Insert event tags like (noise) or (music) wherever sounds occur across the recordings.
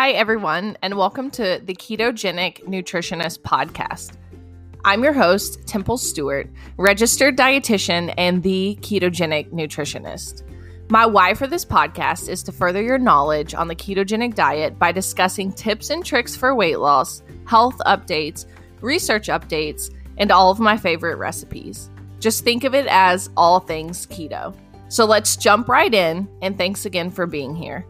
Hi, everyone, and welcome to the Ketogenic Nutritionist Podcast. I'm your host, Temple Stewart, registered dietitian and the ketogenic nutritionist. My why for this podcast is to further your knowledge on the ketogenic diet by discussing tips and tricks for weight loss, health updates, research updates, and all of my favorite recipes. Just think of it as all things keto. So let's jump right in, and thanks again for being here.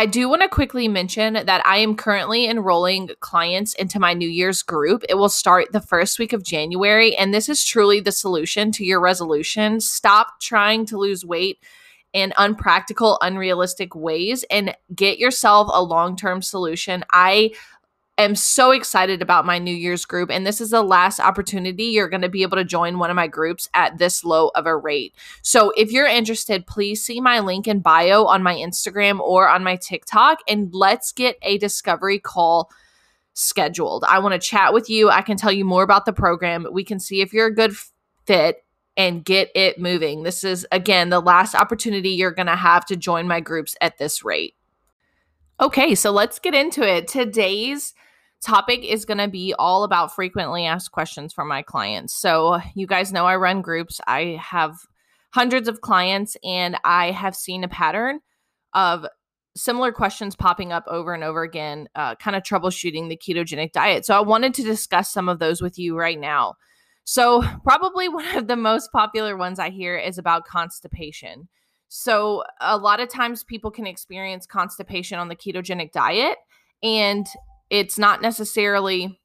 I do want to quickly mention that I am currently enrolling clients into my New Year's group. It will start the first week of January, and this is truly the solution to your resolution. Stop trying to lose weight in unpractical, unrealistic ways and get yourself a long term solution. I am so excited about my New Year's group. And this is the last opportunity you're going to be able to join one of my groups at this low of a rate. So if you're interested, please see my link in bio on my Instagram or on my TikTok and let's get a discovery call scheduled. I want to chat with you. I can tell you more about the program. We can see if you're a good fit and get it moving. This is, again, the last opportunity you're going to have to join my groups at this rate. Okay, so let's get into it. Today's topic is going to be all about frequently asked questions from my clients. So, you guys know I run groups. I have hundreds of clients and I have seen a pattern of similar questions popping up over and over again, uh, kind of troubleshooting the ketogenic diet. So, I wanted to discuss some of those with you right now. So, probably one of the most popular ones I hear is about constipation. So, a lot of times people can experience constipation on the ketogenic diet, and it's not necessarily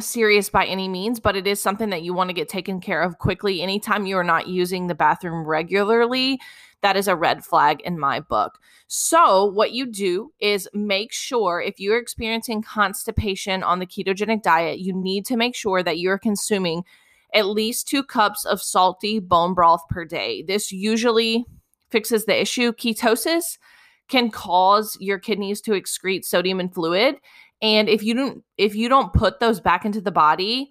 serious by any means, but it is something that you want to get taken care of quickly. Anytime you are not using the bathroom regularly, that is a red flag in my book. So, what you do is make sure if you're experiencing constipation on the ketogenic diet, you need to make sure that you're consuming at least two cups of salty bone broth per day. This usually fixes the issue. Ketosis can cause your kidneys to excrete sodium and fluid and if you don't if you don't put those back into the body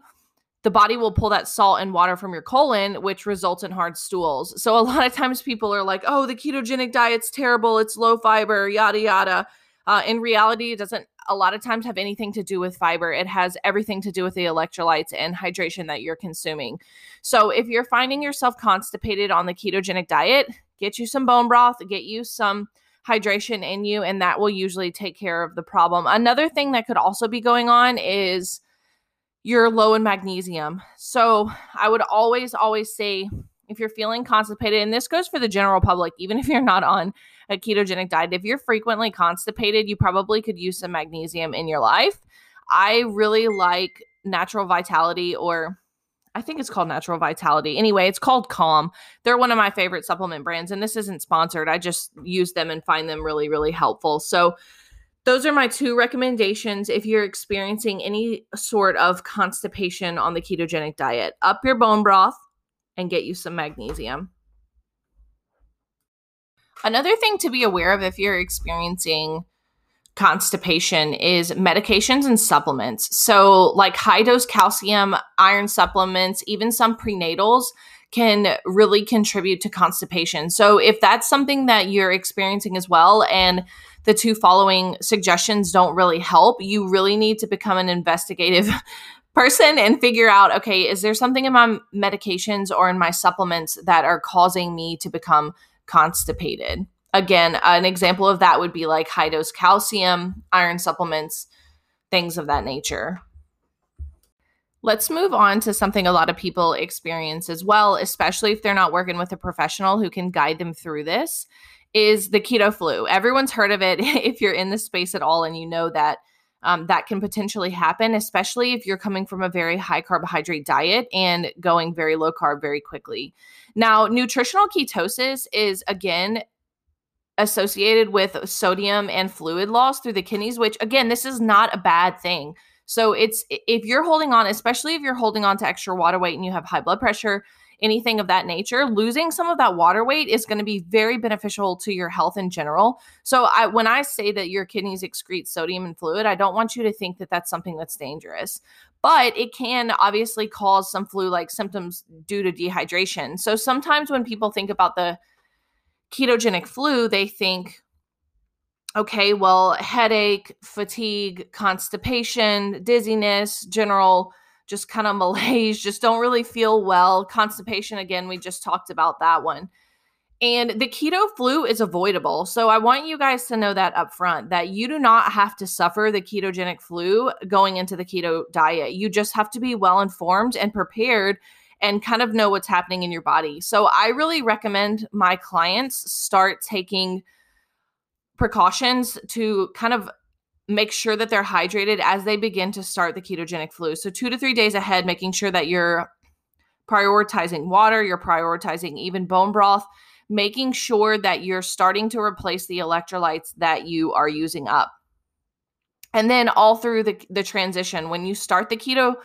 the body will pull that salt and water from your colon which results in hard stools. So a (laughs) lot of times people are like oh the ketogenic diet's terrible. It's low fiber yada yada. Uh, in reality it doesn't a lot of times have anything to do with fiber. It has everything to do with the electrolytes and hydration that you're consuming. So if you're finding yourself constipated on the ketogenic diet get you some bone broth get you some hydration in you, and that will usually take care of the problem. Another thing that could also be going on is you're low in magnesium. So I would always, always say if you're feeling constipated, and this goes for the general public, even (laughs) if you're not on a ketogenic diet, if you're frequently constipated, you probably could use some magnesium in your life. I really like natural vitality or I think it's called Natural Vitality. Anyway, it's called Calm. They're one of my favorite supplement brands, and this isn't sponsored. I just use them and find them really, really helpful. So, those are my two recommendations if you're experiencing any sort of constipation on the ketogenic diet. Up your bone broth and get you some magnesium. Another thing to be aware of if you're experiencing constipation is medications and supplements. So, like high dose calcium, iron supplements, even some prenatals can really contribute to constipation. So, if that's something that you're experiencing as well, and the two following suggestions don't really help, you really need to become an investigative (laughs) person and figure out okay, is there something in my medications or in my supplements that are causing me to become constipated? Again, an example of that would be like high dose calcium, iron supplements, things of that nature. Let's move on to something a lot of people experience as well, especially if they're not working with a professional who can guide them through this, is the keto flu. Everyone's heard of it (laughs) if you're in the space at all and you know that um, that can potentially happen, especially if you're coming from a very high carbohydrate diet and going very low carb very quickly. Now, nutritional ketosis is again associated with sodium and fluid loss through the kidneys, which again, this is not a bad thing. So it's if you're holding on, especially if you're holding on to extra water weight and you have high blood pressure, anything of that nature, losing some of that water weight is going to be very beneficial to your health in general. So I when I say that your kidneys excrete sodium and fluid, I don't want you to think that that's something that's dangerous. But it can obviously cause some flu like symptoms due to dehydration. So sometimes when people think about the ketogenic flu, they think, okay, well, headache, fatigue, constipation, dizziness, general just kind of (laughs) malaise, just don't really feel well. Constipation, again, we just talked about that one. And the keto flu is avoidable. So I want you guys to know that up front that you do not have to suffer the ketogenic flu going into the keto diet. You just have to be well informed and prepared and kind of know what's happening in your body. So I really recommend my clients start taking precautions to kind of make sure that they're hydrated as they begin to start the ketogenic flu. So 2 to 3 days ahead making sure that you're prioritizing water, you're prioritizing even bone broth, making sure that you're starting to replace the electrolytes that you are using up. And then all through the the transition when you start the keto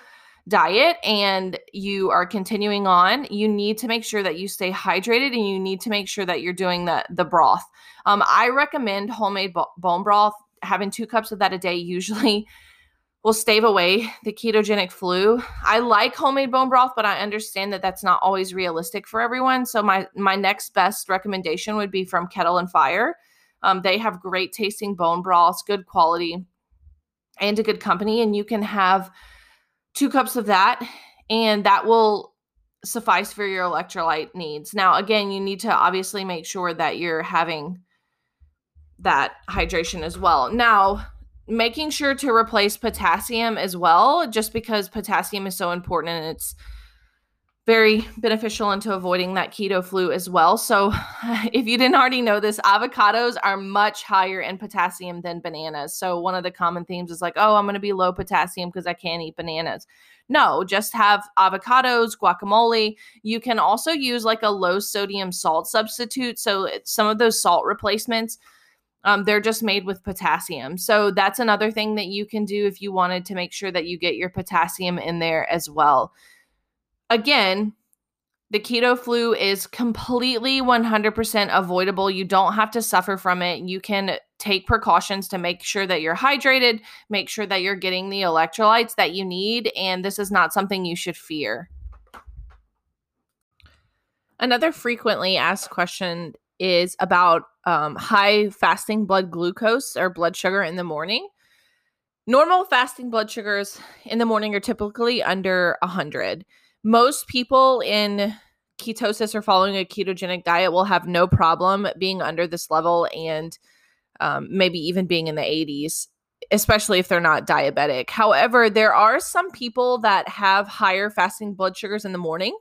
diet and you are continuing on, you need to make sure that you stay hydrated and you need to make sure that you're doing the the broth. Um, I recommend homemade bo- bone broth. Having two cups of that a day usually (laughs) will stave away the ketogenic flu. I like homemade bone broth, but I understand that that's not always realistic for everyone. So my my next best recommendation would be from Kettle and Fire. Um, they have great tasting bone broths, good quality, and a good company, and you can have two cups of that, and that will suffice for your electrolyte needs. Now, again, you need to obviously make sure that you're having that hydration as well. Now, making sure to replace potassium as well, just because potassium is so important and it's very beneficial into avoiding that keto flu as well. So, (laughs) if you didn't already know this, avocados are much higher in potassium than bananas. So, one of the common themes is like, oh, I'm going to be low potassium because I can't eat bananas. No, just have avocados, guacamole. You can also use like a low sodium salt substitute. So, some of those salt replacements. Um, they're just made with potassium. So that's another thing that you can do if you wanted to make sure that you get your potassium in there as well again, the keto flu is completely 100% avoidable. You don't have to suffer from it. You can take precautions to make sure that you're hydrated, make sure that you're getting the electrolytes that you need, and this is not something you should fear. Another frequently asked question is about um, high fasting blood glucose or blood sugar in the morning. Normal fasting blood sugars in the morning are typically under 100 most people in ketosis or following a ketogenic diet will have no problem being under this level and um, maybe even being in the 80s especially if they're not diabetic. However there are some people that have higher fasting blood sugars in the morning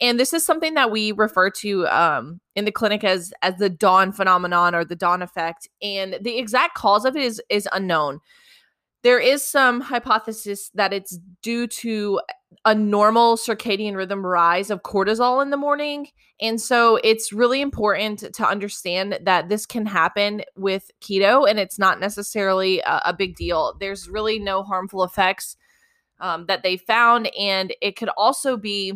and this is something that we refer to um, in the clinic as as the dawn phenomenon or the dawn effect and the exact cause of it is is unknown there is some hypothesis that it's due to a normal circadian rhythm rise of cortisol in the morning. And so it's really important to understand that this can happen with keto and it's not necessarily a, a big deal. There's really no harmful effects um, that they found. And it could also be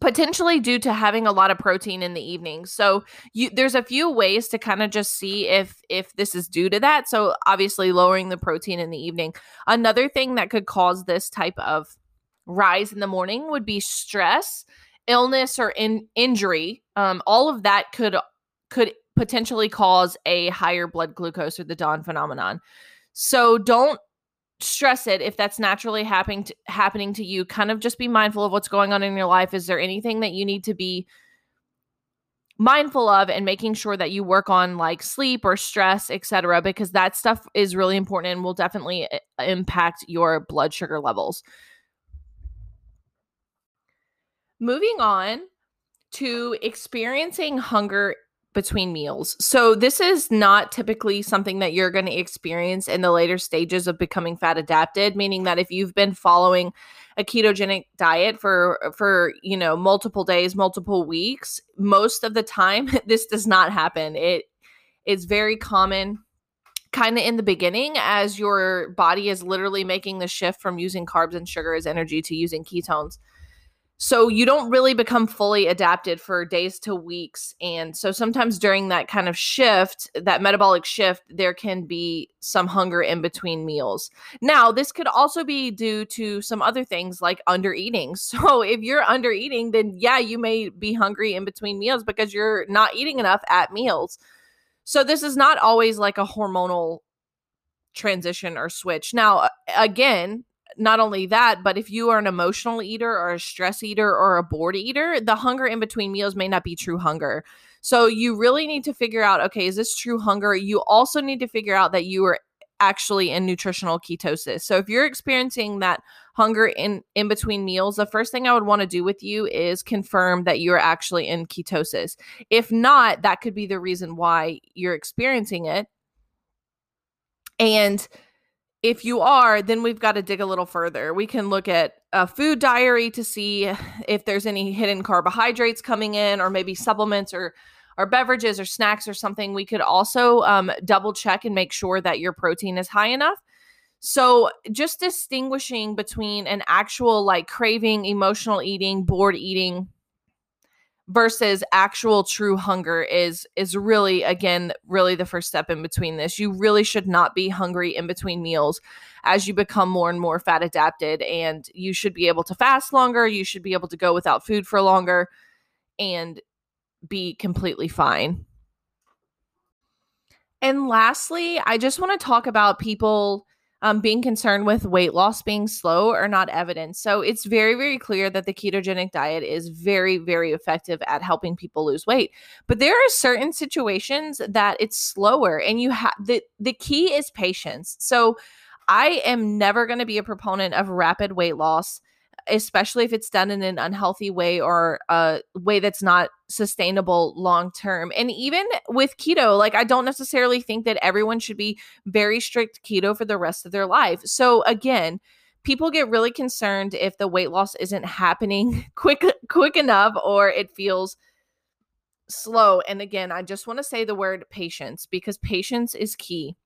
potentially due to having a lot of protein in the evening. So you there's a few ways to kind of just see if if this is due to that. So obviously lowering the protein in the evening. Another thing that could cause this type of rise in the morning would be stress, illness or in injury. Um, all of that could could potentially cause a higher blood glucose or the dawn phenomenon. So don't stress it if that's naturally happening to, happening to you kind of just be mindful of what's going on in your life. Is there anything that you need to be mindful of and making sure that you work on like sleep or stress etc because that stuff is really important and will definitely eh, impact your blood sugar levels. Moving on to experiencing hunger between meals. So, this is not typically something that you're going to experience in the later stages of becoming fat adapted, meaning that if you've been following a ketogenic diet for for, you know, multiple days, multiple weeks, most of the time (laughs) this does not happen. It is very common kind of in the beginning as your body is literally making the shift from using carbs and sugar as energy to using ketones so you don't really become fully adapted for days to weeks and so sometimes during that kind of shift that metabolic shift there can be some hunger in between meals. Now this could also be due to some other things like under eating (laughs) so if you're under eating then yeah you may be hungry in between meals because you're not eating enough at meals. So this is not always like a hormonal transition or switch. Now again not only that, but if you are an emotional eater or a stress eater or a bored eater, the hunger in between meals may not be true hunger. So you really need to figure out okay, is this true hunger? You also need to figure out that you are actually in nutritional ketosis. So if you're experiencing that hunger in in between meals, the first thing I would want to do with you is confirm that you're actually in ketosis. If not, that could be the reason why you're experiencing it. And if you are, then we've got to dig a little further. We can look at a food diary to see if there's any hidden carbohydrates coming in, or maybe supplements or or beverages or snacks or something. We could also um, double check and make sure that your protein is high enough. So, just distinguishing between an actual like craving, emotional eating, bored eating, versus actual true hunger is is really again really the first step in between this. You really should not be hungry in between meals as you become more and more fat adapted and you should be able to fast longer you should be able to go without food for longer and be completely fine. And lastly i just want to talk about people um, being concerned with weight loss being slow or not evident. So it's very, very clear that the ketogenic diet is very, very effective at helping people lose weight. But there are certain situations that it's slower, and you have the the key is patience. So I am never going to be a proponent of rapid weight loss especially if it's done in an unhealthy way or a way that's not sustainable long term. And even with keto, like I don't necessarily think that everyone should be very strict keto for the rest of their life. So again, people get really concerned if the weight loss isn't happening (laughs) quick quick enough or it feels slow. And again, I just want to say the word patience because patience is key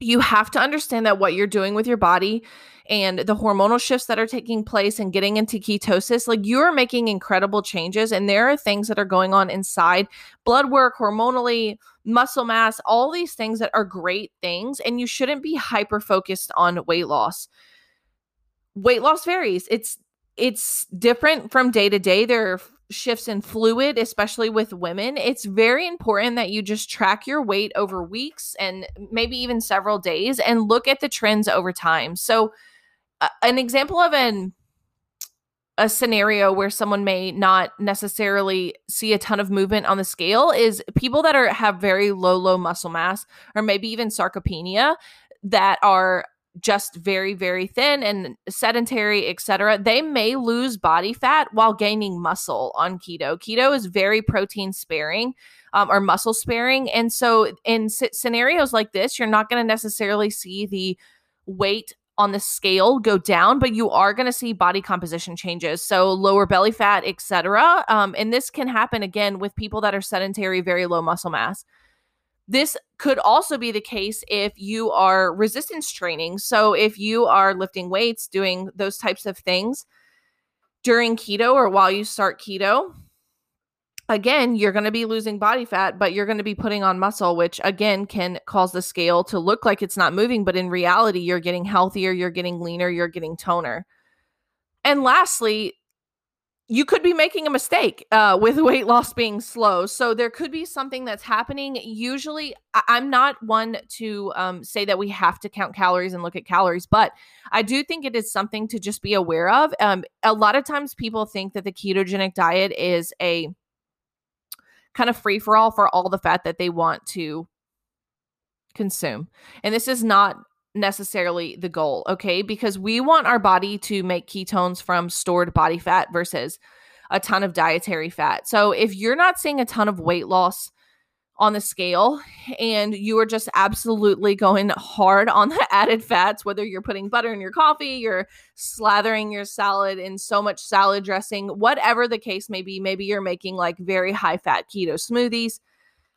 you have to understand that what you're doing with your body and the hormonal shifts that are taking place and getting into ketosis, like you're making incredible changes. And there are things that are going on inside blood work, hormonally, muscle mass, all these things that are great things. And you shouldn't be hyper focused on weight loss. Weight loss varies. It's it's different from day to day. There are shifts in fluid, especially with women, it's very important that you just track your weight over weeks and maybe even several days and look at the trends over time. So, uh, an example of an a scenario where someone may not necessarily see a ton of movement on the scale is people that are have very low low muscle mass or maybe even sarcopenia that are just very very thin and sedentary etc they may lose body fat while gaining muscle on keto. Keto is very protein sparing um, or muscle sparing and so in scenarios like this you're not going to necessarily see the weight on the scale go down but you are going to see body composition changes. So lower belly fat etc um, and this can happen again with people that are sedentary very low muscle mass this could also be the case if you are resistance training. So, if you are lifting weights, doing those types of things during keto or while you start keto, again, you're going to be losing body fat, but you're going to be putting on muscle, which again can cause the scale to look like it's not moving. But in reality, you're getting healthier, you're getting leaner, you're getting toner. And lastly, you could be making a mistake uh, with (laughs) weight loss being slow. So there could be something that's happening. Usually, I- am not one to um, say that we have to count calories and look at calories, but I do think it is something to just be aware of. Um, a lot of times people think that the ketogenic diet is a kind of free for all for all the fat that they want to consume. And this is not necessarily the goal, okay? Because we want our body to make ketones from stored body fat versus a ton of dietary fat. So if you're not seeing a ton of weight loss on the scale and you are just absolutely going hard on the (laughs) added fats, whether you're putting butter in your coffee, you're slathering your salad in so much salad dressing, whatever the case may be, maybe you're making like very high fat keto smoothies.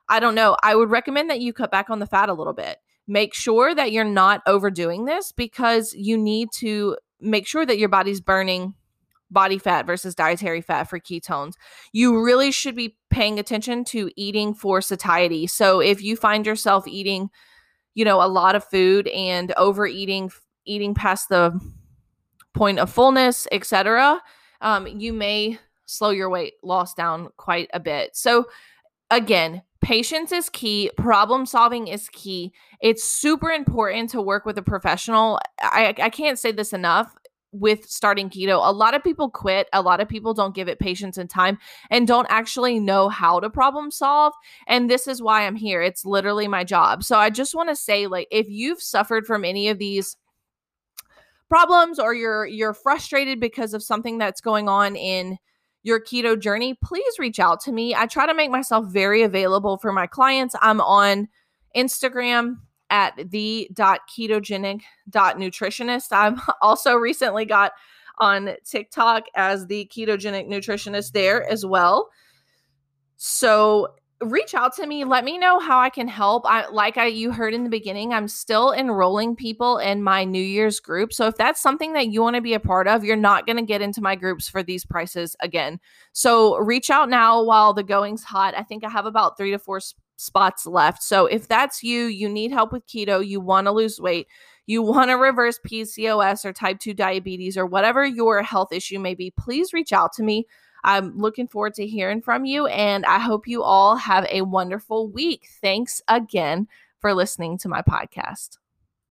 I don't know. I would recommend that you cut back on the fat a little bit make sure that you're not overdoing this because you need to make sure that your body's burning body fat versus dietary fat for ketones. You really should be paying attention to eating for satiety. So if you find yourself eating, you know, a lot of food and overeating, eating past the point of fullness, etc., um, you may slow your weight loss down quite a bit. So again, patience is key problem solving is key. It's super important to work with a professional. I, I can't say this enough with starting keto. A lot of people quit a lot of people don't give it patience and time and don't actually know how to problem solve and this is why i'm here. It's literally my job. So i just want to say like if you've suffered from any of these problems or you're you're frustrated because of something that's going on in your keto journey, please reach out to me. I try to make myself very available for my clients. I'm on Instagram at the.ketogenic.nutritionist. I've (laughs) also recently got on TikTok as the ketogenic nutritionist there as well. So reach out to me let me know how i can help. I like i you heard in the beginning i'm still enrolling people in my new year's group. So if that's something that you want to be a part of you're not going to get into my groups for these prices again. So reach out now while the going's hot. I think i have about three to four sp- spots left. So if that's you you need help with keto you want to lose weight you want to reverse pcos or type 2 diabetes or whatever your health issue may be please reach out to me I'm looking forward to hearing from you, and I hope you all have a wonderful week. Thanks again for listening to my podcast.